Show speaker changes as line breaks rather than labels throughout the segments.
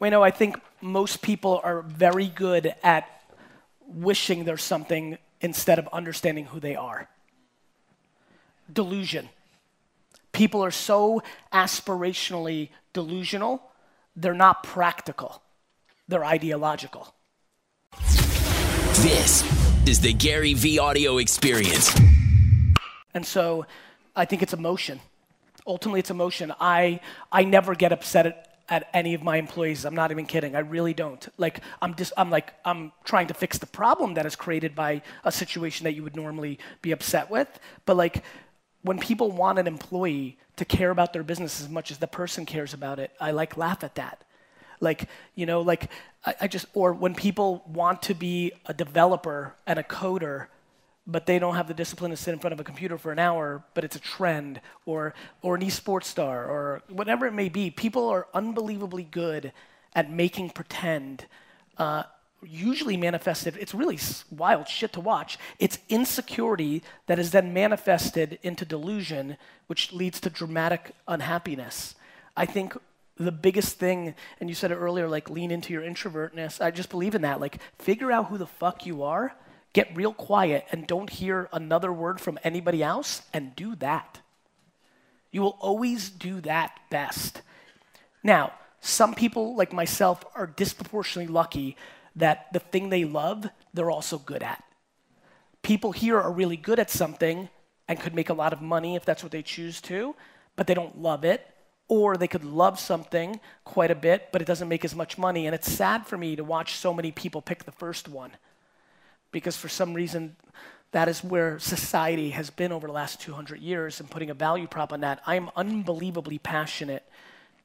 Wayno, I think most people are very good at wishing there's something instead of understanding who they are. Delusion. People are so aspirationally delusional, they're not practical, they're ideological.
This is the GaryVee audio experience.
And so I think it's emotion. Ultimately, it's emotion. I, I never get upset at, at any of my employees. I'm not even kidding. I really don't. Like, I'm just, I'm like, I'm trying to fix the problem that is created by a situation that you would normally be upset with. But like, when people want an employee to care about their business as much as the person cares about it, I like laugh at that. Like, you know, like I, I just, or when people want to be a developer and a coder, but they don't have the discipline to sit in front of a computer for an hour, but it's a trend, or, or an esports star, or whatever it may be. People are unbelievably good at making pretend. Uh, usually manifested, it's really wild shit to watch. It's insecurity that is then manifested into delusion, which leads to dramatic unhappiness. I think the biggest thing, and you said it earlier, like lean into your introvertness. I just believe in that. Like, figure out who the fuck you are, get real quiet, and don't hear another word from anybody else, and do that. You will always do that best. Now, some people, like myself, are disproportionately lucky that the thing they love, they're also good at. People here are really good at something and could make a lot of money if that's what they choose to, but they don't love it or they could love something quite a bit, but it doesn't make as much money. And it's sad for me to watch so many people pick the first one because for some reason, that is where society has been over the last 200 years and putting a value prop on that. I'm unbelievably passionate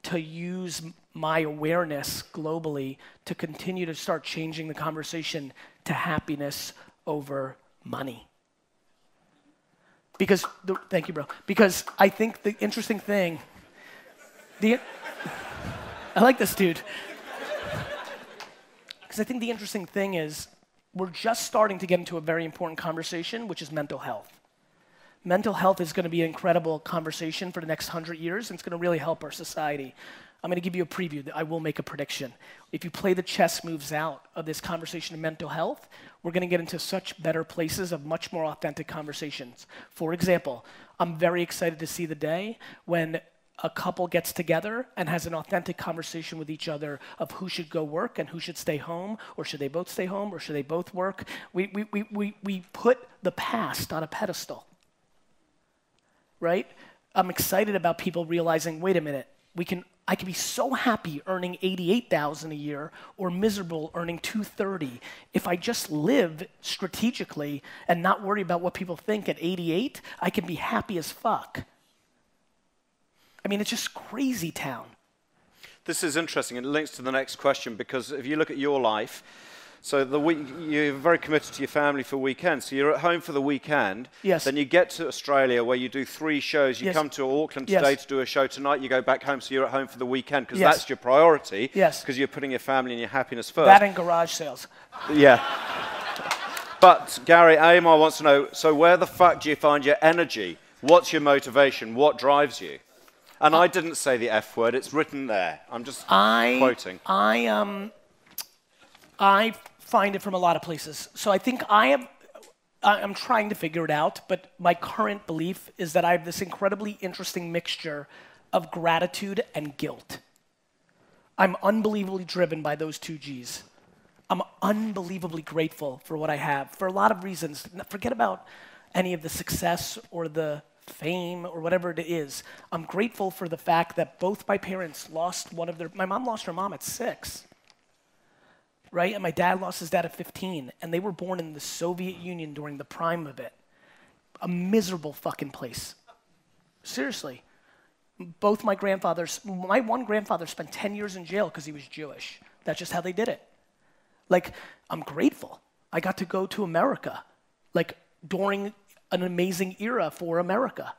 to use my awareness globally to continue to start changing the conversation to happiness over money. Because, the, thank you, bro. Because I think the interesting thing the, I like this dude. Because I think the interesting thing is we're just starting to get into a very important conversation, which is mental health. Mental health is going to be an incredible conversation for the next hundred years, and it's going to really help our society. I'm going to give you a preview. I will make a prediction. If you play the chess moves out of this conversation of mental health, we're going to get into such better places of much more authentic conversations. For example, I'm very excited to see the day when a couple gets together and has an authentic conversation with each other of who should go work and who should stay home, or should they both stay home, or should they both work. We, we, we, we, we put the past on a pedestal, right? I'm excited about people realizing wait a minute, we can, I can be so happy earning 88,000 a year or miserable earning 230 if I just live strategically and not worry about what people think at 88, I can be happy as fuck. I mean, it's just crazy town.
This is interesting. It links to the next question because if you look at your life, so the week, you're very committed to your family for weekends. So you're at home for the weekend.
Yes.
Then you get to Australia where you do three shows. You
yes.
come to Auckland today
yes.
to do a show tonight. You go back home, so you're at home for the weekend because
yes.
that's your priority.
Yes.
Because you're putting your family and your happiness first.
That and garage sales.
Yeah. but Gary Amar wants to know. So where the fuck do you find your energy? What's your motivation? What drives you? And I didn't say the F word, it's written there. I'm just
I,
quoting.
I, um, I find it from a lot of places. So I think I am. I'm trying to figure it out, but my current belief is that I have this incredibly interesting mixture of gratitude and guilt. I'm unbelievably driven by those two G's. I'm unbelievably grateful for what I have for a lot of reasons. Forget about any of the success or the fame or whatever it is. I'm grateful for the fact that both my parents lost one of their, my mom lost her mom at six, right? And my dad lost his dad at 15. And they were born in the Soviet Union during the prime of it. A miserable fucking place. Seriously. Both my grandfathers, my one grandfather spent 10 years in jail because he was Jewish. That's just how they did it. Like, I'm grateful. I got to go to America, like during an amazing era for America.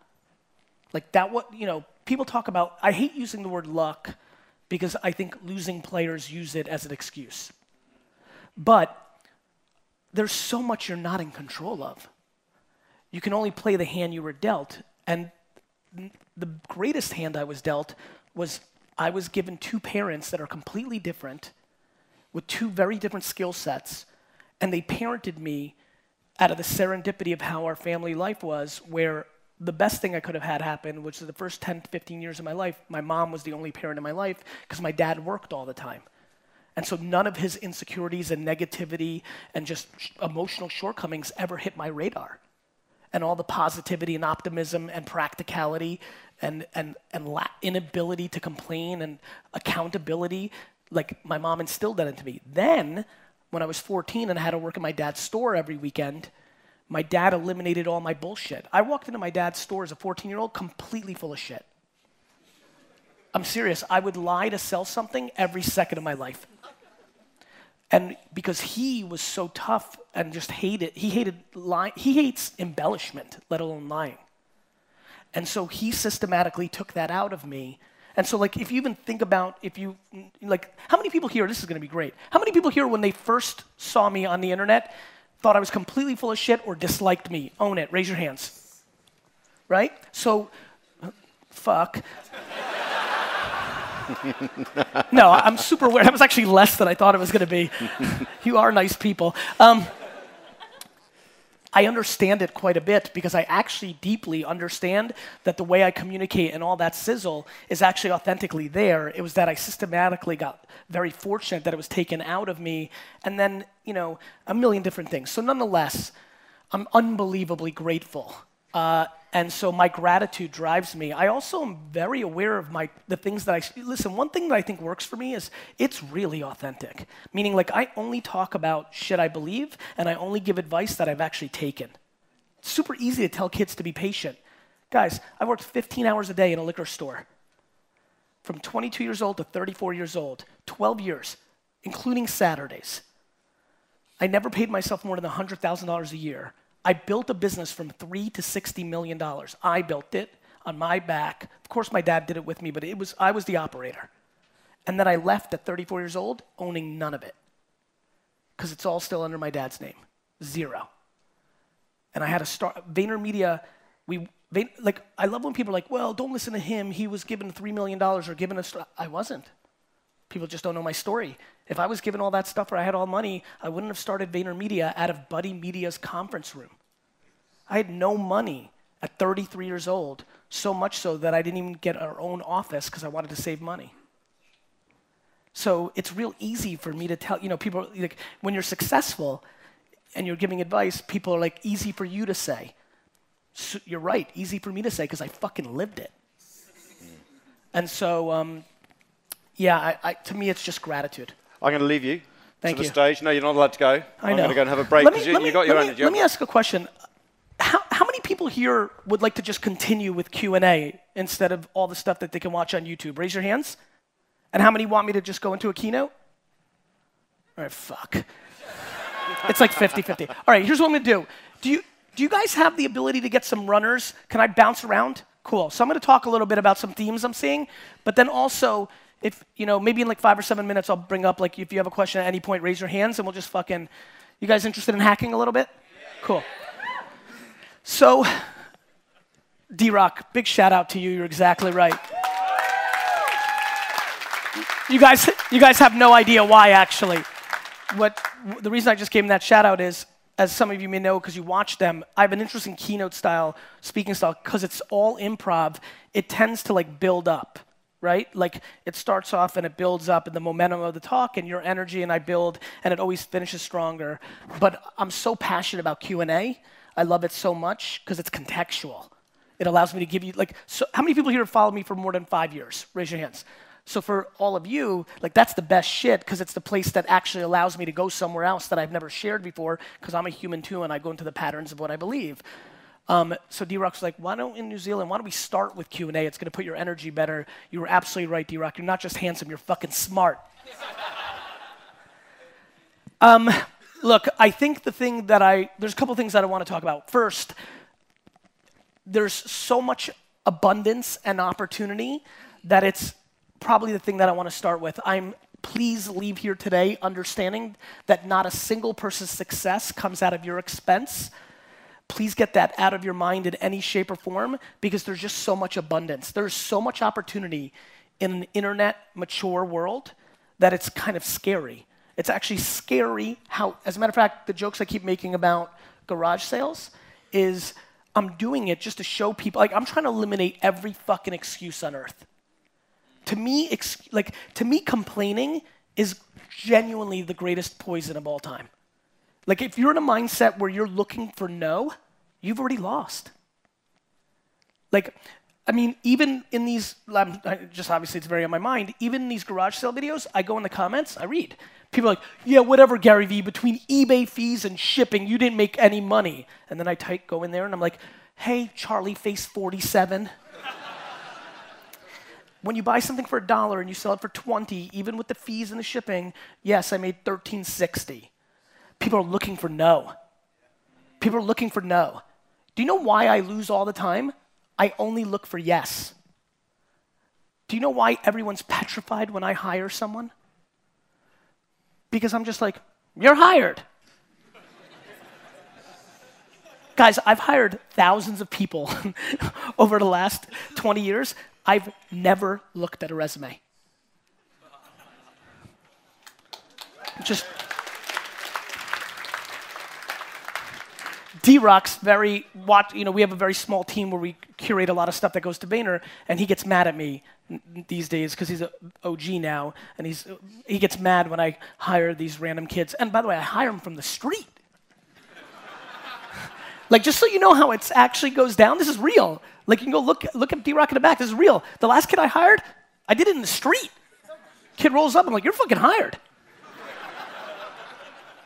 Like that what, you know, people talk about I hate using the word luck because I think losing players use it as an excuse. But there's so much you're not in control of. You can only play the hand you were dealt. And the greatest hand I was dealt was I was given two parents that are completely different, with two very different skill sets, and they parented me out of the serendipity of how our family life was, where the best thing I could have had happen, which is the first 10 to 15 years of my life, my mom was the only parent in my life because my dad worked all the time. And so none of his insecurities and negativity and just emotional shortcomings ever hit my radar. And all the positivity and optimism and practicality and, and, and la- inability to complain and accountability, like my mom instilled that into me. Then, when I was 14 and I had to work in my dad's store every weekend, my dad eliminated all my bullshit. I walked into my dad's store as a 14 year old completely full of shit. I'm serious. I would lie to sell something every second of my life. And because he was so tough and just hated, he hated lying, he hates embellishment, let alone lying. And so he systematically took that out of me. And so, like, if you even think about, if you, like, how many people here, this is gonna be great. How many people here, when they first saw me on the internet, thought I was completely full of shit or disliked me? Own it, raise your hands. Right? So, fuck. no, I'm super weird. That was actually less than I thought it was going to be. you are nice people. Um, I understand it quite a bit because I actually deeply understand that the way I communicate and all that sizzle is actually authentically there. It was that I systematically got very fortunate that it was taken out of me, and then, you know, a million different things. So, nonetheless, I'm unbelievably grateful. Uh, and so my gratitude drives me. I also am very aware of my the things that I listen. One thing that I think works for me is it's really authentic. Meaning, like I only talk about shit I believe, and I only give advice that I've actually taken. It's super easy to tell kids to be patient. Guys, I worked 15 hours a day in a liquor store. From 22 years old to 34 years old, 12 years, including Saturdays. I never paid myself more than $100,000 a year. I built a business from three to sixty million dollars. I built it on my back. Of course, my dad did it with me, but it was I was the operator. And then I left at 34 years old, owning none of it, because it's all still under my dad's name, zero. And I had to start VaynerMedia. We like I love when people are like, "Well, don't listen to him. He was given three million dollars or given a." St-. I wasn't. People just don't know my story. If I was given all that stuff or I had all money, I wouldn't have started VaynerMedia out of Buddy Media's conference room. I had no money at 33 years old, so much so that I didn't even get our own office because I wanted to save money. So it's real easy for me to tell, you know, people, like, when you're successful and you're giving advice, people are like, easy for you to say. So you're right, easy for me to say because I fucking lived it. And so, um, yeah, I, I, to me, it's just gratitude.
I'm going to leave you
Thank
to the stage. No, you're not allowed to go.
I
am
know.
going to go and have a break because you, you got your own
me,
agenda.
Let me ask a question. How, how many people here would like to just continue with Q&A instead of all the stuff that they can watch on YouTube? Raise your hands. And how many want me to just go into a keynote? All right, fuck. it's like 50-50. All right, here's what I'm going to do. Do you, do you guys have the ability to get some runners? Can I bounce around? Cool. So I'm going to talk a little bit about some themes I'm seeing, but then also if you know maybe in like five or seven minutes i'll bring up like if you have a question at any point raise your hands and we'll just fucking you guys interested in hacking a little bit? Cool. So d-rock big shout out to you. You're exactly right. You guys you guys have no idea why actually. What the reason i just gave him that shout out is as some of you may know because you watch them i have an interesting keynote style speaking style because it's all improv. It tends to like build up right? Like it starts off and it builds up, and the momentum of the talk and your energy, and I build, and it always finishes stronger. But I'm so passionate about Q and A. I love it so much because it's contextual. It allows me to give you like. So, how many people here have followed me for more than five years? Raise your hands. So for all of you, like that's the best shit because it's the place that actually allows me to go somewhere else that I've never shared before because I'm a human too and I go into the patterns of what I believe. Um, so D-Rock's like, why don't in New Zealand, why don't we start with Q&A? It's going to put your energy better. You were absolutely right, D-Rock. You're not just handsome, you're fucking smart. um, look, I think the thing that I, there's a couple things that I want to talk about. First, there's so much abundance and opportunity that it's probably the thing that I want to start with. I'm please leave here today understanding that not a single person's success comes out of your expense please get that out of your mind in any shape or form because there's just so much abundance. There's so much opportunity in an internet mature world that it's kind of scary. It's actually scary how, as a matter of fact, the jokes I keep making about garage sales is I'm doing it just to show people, like, I'm trying to eliminate every fucking excuse on earth. To me, ex- like, to me, complaining is genuinely the greatest poison of all time. Like, if you're in a mindset where you're looking for no, you've already lost. Like, I mean, even in these, just obviously it's very on my mind, even in these garage sale videos, I go in the comments, I read. People are like, yeah, whatever, Gary Vee, between eBay fees and shipping, you didn't make any money. And then I type, go in there and I'm like, hey, Charlie Face 47. when you buy something for a dollar and you sell it for 20, even with the fees and the shipping, yes, I made 1360. People are looking for no. People are looking for no. Do you know why I lose all the time? I only look for yes. Do you know why everyone's petrified when I hire someone? Because I'm just like, you're hired. Guys, I've hired thousands of people over the last 20 years. I've never looked at a resume. Just D Rock's very, watch, you know, we have a very small team where we curate a lot of stuff that goes to Vayner, and he gets mad at me these days because he's an OG now, and he's, he gets mad when I hire these random kids. And by the way, I hire them from the street. like, just so you know how it actually goes down, this is real. Like, you can go look, look at D Rock in the back, this is real. The last kid I hired, I did it in the street. Kid rolls up, I'm like, you're fucking hired.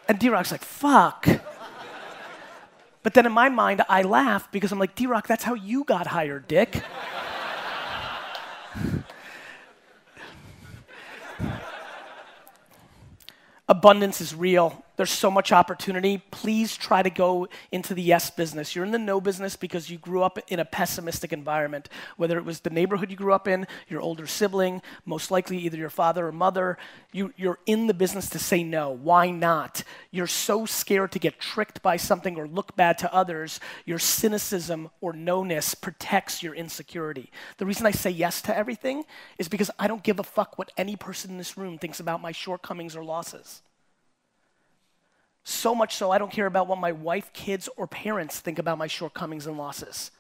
And D Rock's like, fuck. But then in my mind, I laugh because I'm like, D Rock, that's how you got hired, dick. Abundance is real. There's so much opportunity. Please try to go into the yes business. You're in the no business because you grew up in a pessimistic environment, whether it was the neighborhood you grew up in, your older sibling, most likely either your father or mother. You, you're in the business to say no. Why not? You're so scared to get tricked by something or look bad to others. Your cynicism or no-ness protects your insecurity. The reason I say yes to everything is because I don't give a fuck what any person in this room thinks about my shortcomings or losses. So much so, I don't care about what my wife, kids, or parents think about my shortcomings and losses.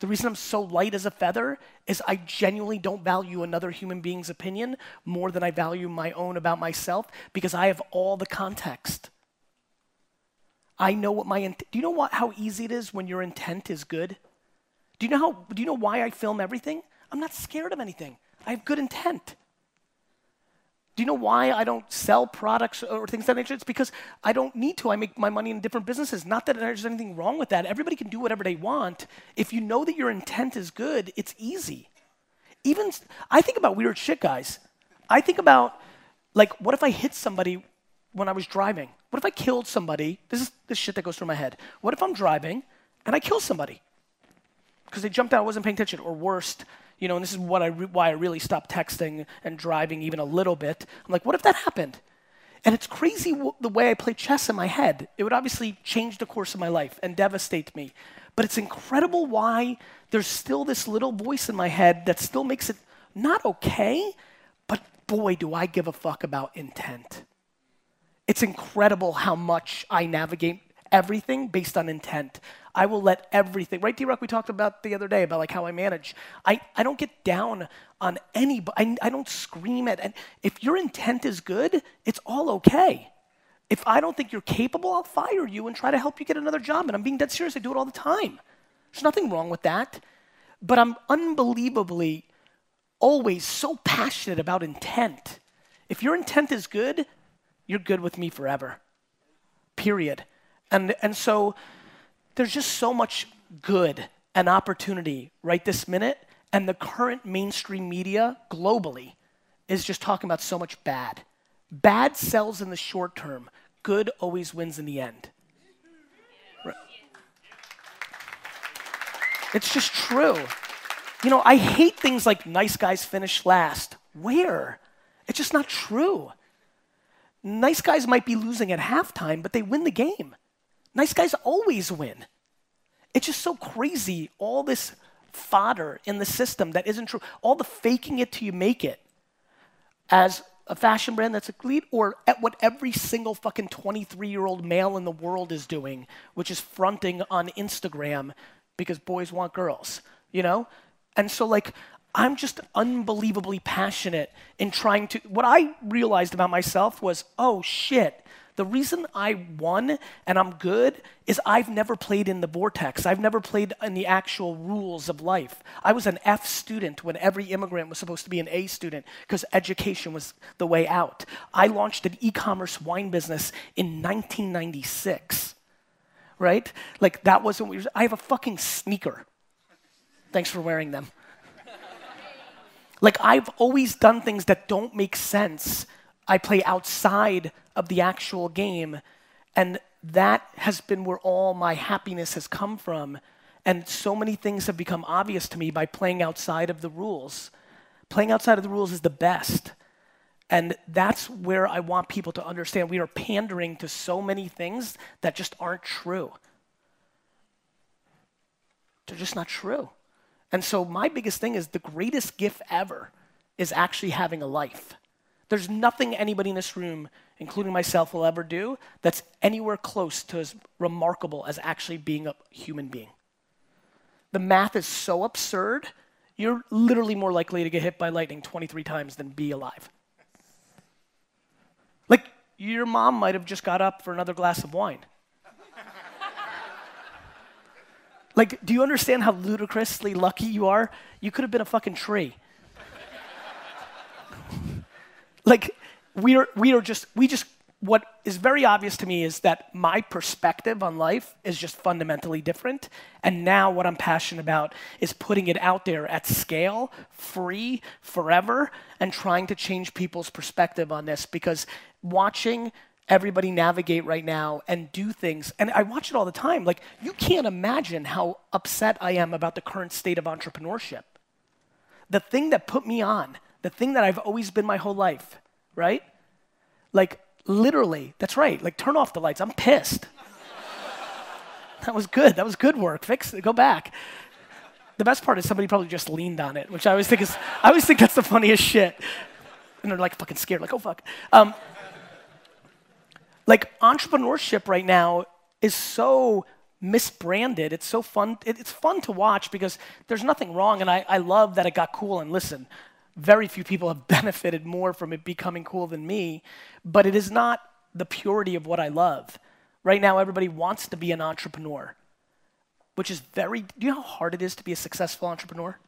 The reason I'm so light as a feather is I genuinely don't value another human being's opinion more than I value my own about myself because I have all the context. I know what my int- do you know what how easy it is when your intent is good? Do you know how do you know why I film everything? I'm not scared of anything. I have good intent. Do you know why I don't sell products or things of that nature? It's because I don't need to. I make my money in different businesses. Not that there's anything wrong with that. Everybody can do whatever they want. If you know that your intent is good, it's easy. Even I think about weird shit, guys. I think about like, what if I hit somebody when I was driving? What if I killed somebody? This is the shit that goes through my head. What if I'm driving and I kill somebody because they jumped out, I wasn't paying attention, or worst, you know, and this is what I re- why I really stopped texting and driving even a little bit. I'm like, what if that happened? And it's crazy w- the way I play chess in my head. It would obviously change the course of my life and devastate me. But it's incredible why there's still this little voice in my head that still makes it not okay, but boy, do I give a fuck about intent. It's incredible how much I navigate everything based on intent. I will let everything, right, D Rock, we talked about the other day about like how I manage. I, I don't get down on any, I, I don't scream at, and if your intent is good, it's all okay. If I don't think you're capable, I'll fire you and try to help you get another job. And I'm being dead serious, I do it all the time. There's nothing wrong with that. But I'm unbelievably always so passionate about intent. If your intent is good, you're good with me forever. Period. And, and so there's just so much good and opportunity right this minute, and the current mainstream media globally is just talking about so much bad. Bad sells in the short term, good always wins in the end. It's just true. You know, I hate things like nice guys finish last. Where? It's just not true. Nice guys might be losing at halftime, but they win the game. Nice guys always win. It's just so crazy, all this fodder in the system that isn't true. All the faking it till you make it as a fashion brand that's a lead, or at what every single fucking 23 year old male in the world is doing, which is fronting on Instagram because boys want girls, you know? And so, like, I'm just unbelievably passionate in trying to. What I realized about myself was, oh shit, the reason I won and I'm good is I've never played in the vortex. I've never played in the actual rules of life. I was an F student when every immigrant was supposed to be an A student because education was the way out. I launched an e commerce wine business in 1996, right? Like, that wasn't what I have a fucking sneaker. Thanks for wearing them. like, I've always done things that don't make sense. I play outside of the actual game. And that has been where all my happiness has come from. And so many things have become obvious to me by playing outside of the rules. Playing outside of the rules is the best. And that's where I want people to understand we are pandering to so many things that just aren't true. They're just not true. And so, my biggest thing is the greatest gift ever is actually having a life. There's nothing anybody in this room, including myself, will ever do that's anywhere close to as remarkable as actually being a human being. The math is so absurd, you're literally more likely to get hit by lightning 23 times than be alive. Like, your mom might have just got up for another glass of wine. like, do you understand how ludicrously lucky you are? You could have been a fucking tree. Like we are we are just we just what is very obvious to me is that my perspective on life is just fundamentally different. And now, what I'm passionate about is putting it out there at scale, free, forever, and trying to change people's perspective on this because watching everybody navigate right now and do things, and I watch it all the time. Like, you can't imagine how upset I am about the current state of entrepreneurship. The thing that put me on, the thing that I've always been my whole life, right? Like, literally, that's right. Like, turn off the lights. I'm pissed. that was good. That was good work. Fix it. Go back. The best part is somebody probably just leaned on it, which I always think is, I always think that's the funniest shit. And they're like fucking scared, like, oh fuck. Um, like, entrepreneurship right now is so misbranded. It's so fun. It's fun to watch because there's nothing wrong. And I, I love that it got cool. And listen, very few people have benefited more from it becoming cool than me, but it is not the purity of what I love. Right now, everybody wants to be an entrepreneur, which is very, do you know how hard it is to be a successful entrepreneur?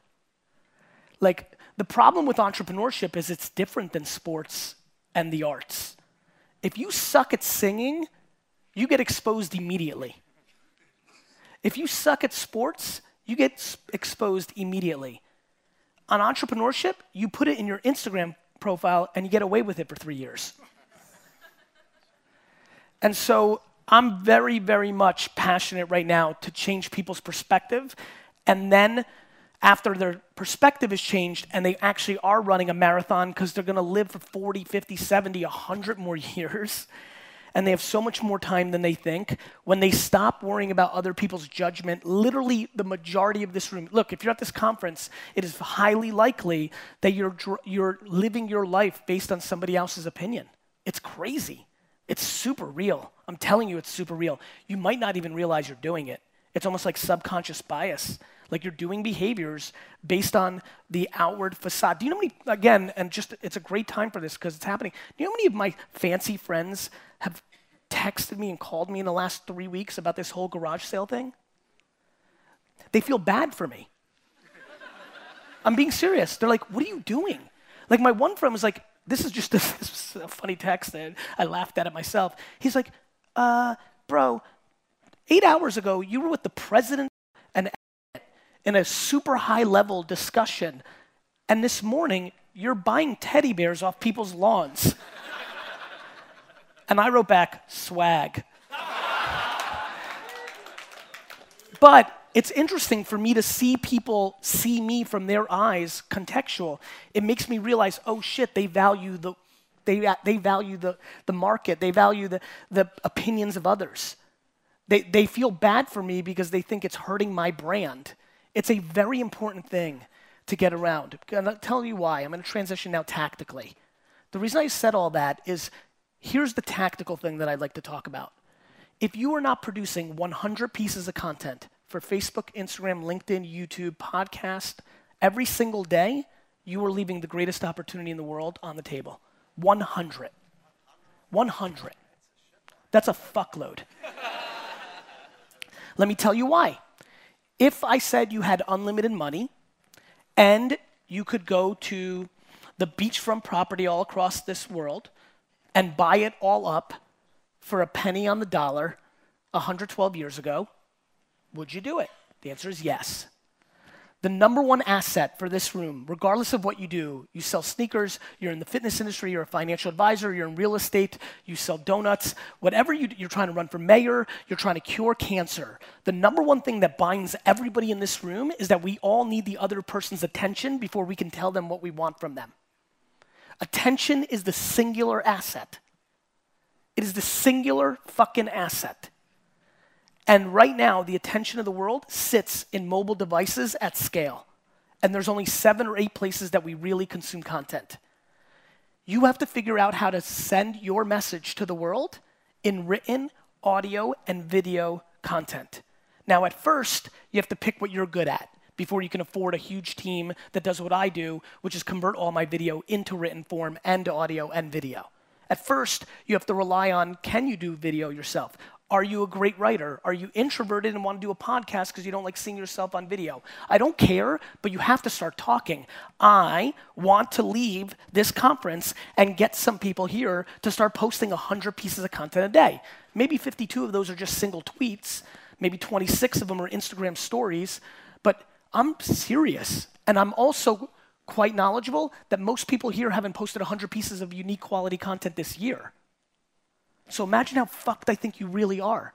Like, the problem with entrepreneurship is it's different than sports and the arts. If you suck at singing, you get exposed immediately. If you suck at sports, you get exposed immediately on entrepreneurship, you put it in your Instagram profile and you get away with it for three years. and so I'm very, very much passionate right now to change people's perspective. And then after their perspective is changed and they actually are running a marathon because they're going to live for 40, 50, 70, 100 more years and they have so much more time than they think. When they stop worrying about other people's judgment, literally the majority of this room, look, if you're at this conference, it is highly likely that you're, you're living your life based on somebody else's opinion. It's crazy. It's super real. I'm telling you, it's super real. You might not even realize you're doing it. It's almost like subconscious bias. Like you're doing behaviors based on the outward facade. Do you know how many, again, and just it's a great time for this because it's happening. Do you know how many of my fancy friends have texted me and called me in the last three weeks about this whole garage sale thing? They feel bad for me. I'm being serious. They're like, what are you doing? Like, my one friend was like, this is just a, this a funny text that I laughed at it myself. He's like, uh, bro, eight hours ago, you were with the president and in a super high level discussion. And this morning, you're buying teddy bears off people's lawns. And I wrote back, swag. but it's interesting for me to see people see me from their eyes, contextual. It makes me realize, oh shit, they value the, they, they value the, the market, they value the, the opinions of others. They, they feel bad for me because they think it's hurting my brand It's a very important thing to get around. And I'll tell you why. I'm going to transition now tactically. The reason I said all that is here's the tactical thing that I'd like to talk about. If you are not producing 100 pieces of content for Facebook, Instagram, LinkedIn, YouTube, podcast every single day, you are leaving the greatest opportunity in the world on the table. 100. 100. That's a fuckload. Let me tell you why. If I said you had unlimited money and you could go to the beachfront property all across this world and buy it all up for a penny on the dollar 112 years ago, would you do it? The answer is yes the number one asset for this room, regardless of what you do, you sell sneakers, you're in the fitness industry, you're a financial advisor, you're in real estate, you sell donuts, whatever you, you're trying to run for mayor, you're trying to cure cancer. The number one thing that binds everybody in this room is that we all need the other person's attention before we can tell them what we want from them. Attention is the singular asset. It is the singular fucking asset. And right now, the attention of the world sits in mobile devices at scale. And there's only seven or eight places that we really consume content. You have to figure out how to send your message to the world in written, audio, and video content. Now, at first, you have to pick what you're good at before you can afford a huge team that does what I do, which is convert all my video into written form and audio and video. At first, you have to rely on can you do video yourself? Are you a great writer? Are you introverted and want to do a podcast because you don't like seeing yourself on video? I don't care, but you have to start talking. I want to leave this conference and get some people here to start posting 100 pieces of content a day. Maybe 52 of those are just single tweets, maybe 26 of them are Instagram stories, I'm serious. And I'm also quite knowledgeable that most people here haven't posted 100 pieces of unique quality content this year. So imagine how fucked I think you really are.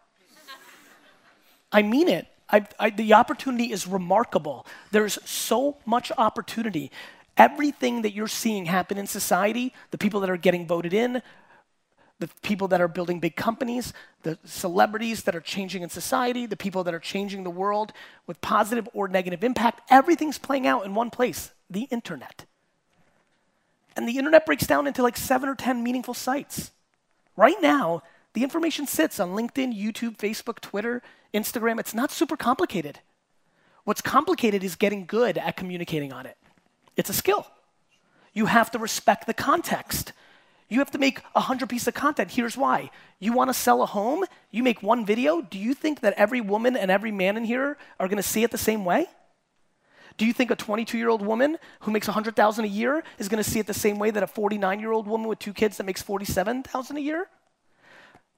I mean it. I, I, the opportunity is remarkable. There's so much opportunity. Everything that you're seeing happen in society, the people that are getting voted in, the people that are building big companies, the celebrities that are changing in society, the people that are changing the world with positive or negative impact, everything's playing out in one place the internet. And the internet breaks down into like seven or 10 meaningful sites. Right now, the information sits on LinkedIn, YouTube, Facebook, Twitter, Instagram. It's not super complicated. What's complicated is getting good at communicating on it. It's a skill. You have to respect the context. You have to make a 100 pieces of content. Here's why. You want to sell a home, you make one video. Do you think that every woman and every man in here are going to see it the same way? Do you think a 22 year old woman who makes 100,000 a year is going to see it the same way that a 49 year old woman with two kids that makes 47,000 a year?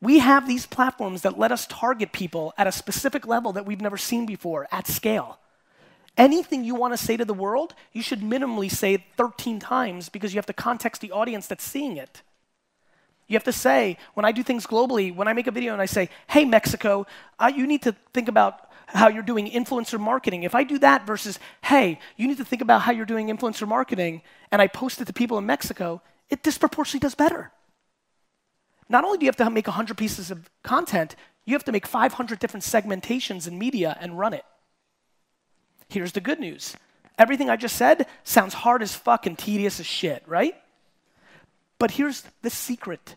We have these platforms that let us target people at a specific level that we've never seen before at scale. Anything you want to say to the world, you should minimally say it 13 times because you have to context the audience that's seeing it. You have to say, when I do things globally, when I make a video and I say, hey, Mexico, uh, you need to think about how you're doing influencer marketing. If I do that versus, hey, you need to think about how you're doing influencer marketing, and I post it to people in Mexico, it disproportionately does better. Not only do you have to make 100 pieces of content, you have to make 500 different segmentations in media and run it. Here's the good news everything I just said sounds hard as fuck and tedious as shit, right? But here's the secret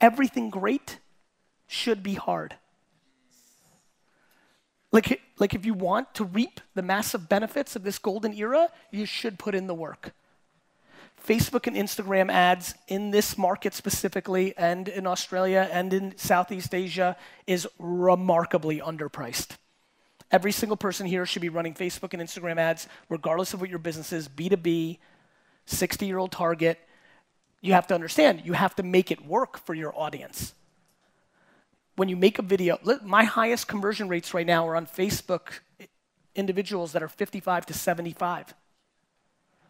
everything great should be hard. Like, like if you want to reap the massive benefits of this golden era, you should put in the work. Facebook and Instagram ads in this market specifically, and in Australia and in Southeast Asia, is remarkably underpriced. Every single person here should be running Facebook and Instagram ads, regardless of what your business is B2B, 60 year old target. You have to understand, you have to make it work for your audience when you make a video, my highest conversion rates right now are on Facebook individuals that are 55 to 75.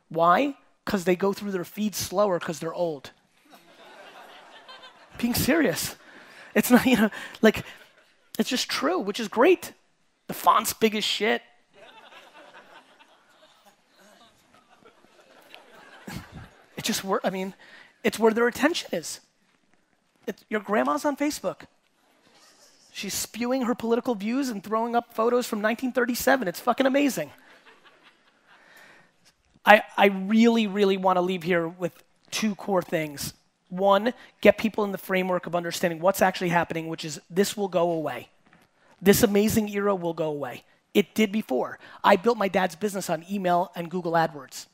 Why? Because they go through their feed slower because they're old. Being serious. It's not, you know, like, it's just true, which is great. The font's big as shit. it just works. I mean, it's where their attention is. It's, your grandma's on Facebook. She's spewing her political views and throwing up photos from 1937. It's fucking amazing. I, I really, really want to leave here with two core things. One, get people in the framework of understanding what's actually happening, which is this will go away. This amazing era will go away. It did before. I built my dad's business on email and Google AdWords.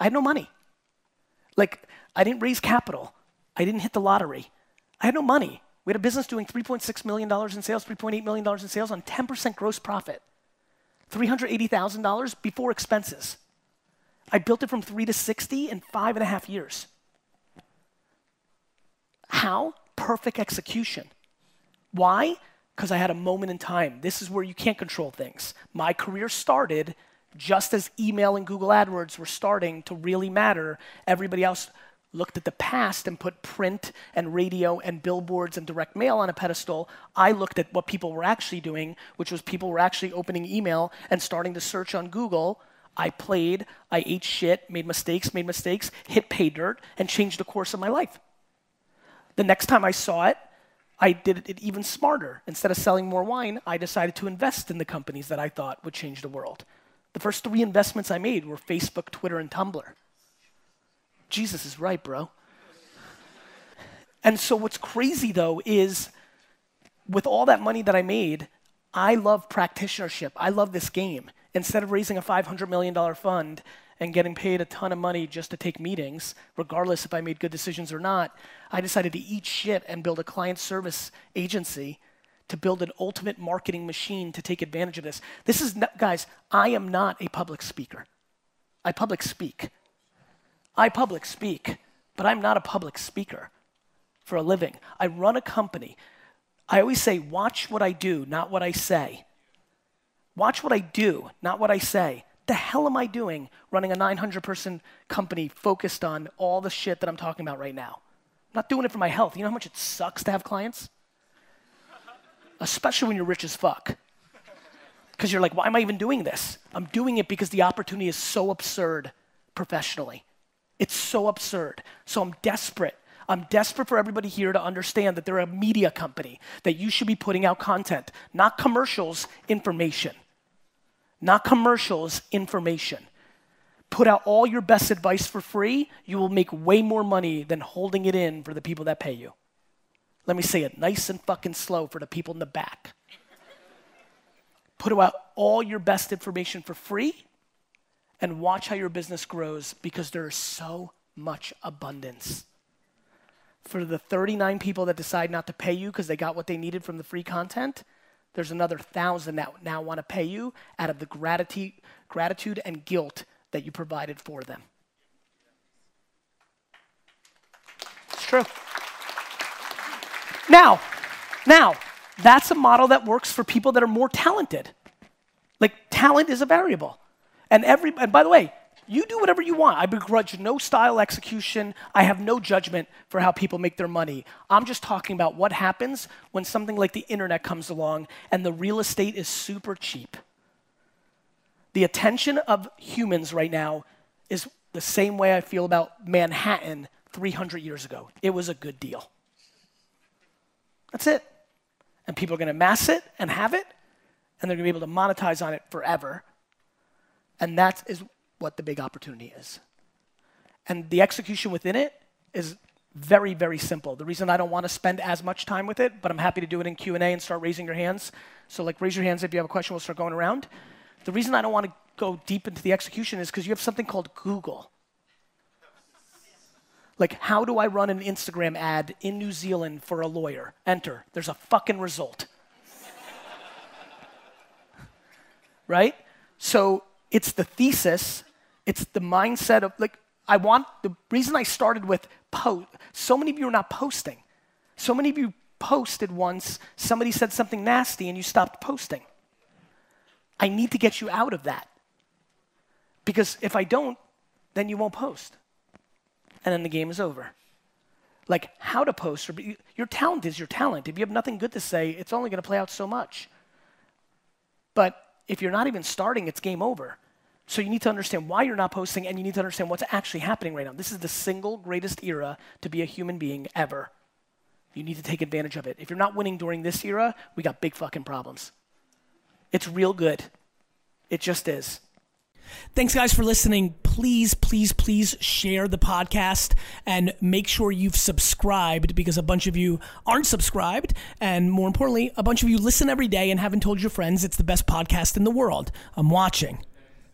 I had no money. Like, I didn't raise capital. I didn't hit the lottery. I had no money. We had a business doing $3.6 million in sales, $3.8 million in sales on 10% gross profit. $380,000 before expenses. I built it from three to 60 in five and a half years. How? Perfect execution. Why? Because I had a moment in time. This is where you can't control things. My career started just as email and Google AdWords were starting to really matter. Everybody else looked at the past and put print and radio and billboards and direct mail on a pedestal. I looked at what people were actually doing, which was people were actually opening email and starting to search on Google. I played, I ate shit, made mistakes, made mistakes, hit pay dirt, and changed the course of my life. The next time I saw it, I did it even smarter. Instead of selling more wine, I decided to invest in the companies that I thought would change the world. The first three investments I made were Facebook, Twitter, and Tumblr. Jesus is right, bro. And so, what's crazy though is with all that money that I made, I love practitionership. I love this game. Instead of raising a $500 million fund and getting paid a ton of money just to take meetings, regardless if I made good decisions or not, I decided to eat shit and build a client service agency to build an ultimate marketing machine to take advantage of this. This is, not, guys, I am not a public speaker. I public speak. I public speak, but I'm not a public speaker for a living. I run a company. I always say, watch what I do, not what I say. Watch what I do, not what I say. The hell am I doing running a 900 person company focused on all the shit that I'm talking about right now? I'm not doing it for my health. You know how much it sucks to have clients? Especially when you're rich as fuck. Because you're like, why am I even doing this? I'm doing it because the opportunity is so absurd professionally. It's so absurd. So I'm desperate. I'm desperate for everybody here to understand that they're a media company, that you should be putting out content, not commercials, information. Not commercials, information. Put out all your best advice for free, you will make way more money than holding it in for the people that pay you. Let me say it nice and fucking slow for the people in the back. Put out all your best information for free and watch how your business grows because there is so much abundance. For the 39 people that decide not to pay you because they got what they needed from the free content, there's another thousand that now want to pay you out of the gratitude, gratitude and guilt that you provided for them. It's true. Now, now, that's a model that works for people that are more talented. Like talent is a variable. And every and by the way, you do whatever you want. I begrudge no style execution. I have no judgment for how people make their money. I'm just talking about what happens when something like the internet comes along and the real estate is super cheap. The attention of humans right now is the same way I feel about Manhattan 300 years ago. It was a good deal. That's it. And people are going to mass it and have it, and they're going to be able to monetize on it forever. And that is what the big opportunity is. And the execution within it is very, very simple. The reason I don't want to spend as much time with it, but I'm happy to do it in Q&A and start raising your hands. So like raise your hands if you have a question, we'll start going around. The reason I don't want to go deep into the execution is because you have something called Google. Like, how do I run an Instagram ad in New Zealand for a lawyer? Enter. There's a fucking result. right? So it's the thesis, it's the mindset of like, I want the reason I started with post. So many of you are not posting. So many of you posted once, somebody said something nasty, and you stopped posting. I need to get you out of that. Because if I don't, then you won't post. And then the game is over. Like how to post, or be, your talent is your talent. If you have nothing good to say, it's only going to play out so much. But if you're not even starting, it's game over. So you need to understand why you're not posting and you need to understand what's actually happening right now. This is the single greatest era to be a human being ever. You need to take advantage of it. If you're not winning during this era, we got big fucking problems. It's real good. It just is. Thanks, guys, for listening. Please, please, please share the podcast and make sure you've subscribed because a bunch of you aren't subscribed. And more importantly, a bunch of you listen every day and haven't told your friends it's the best podcast in the world. I'm watching.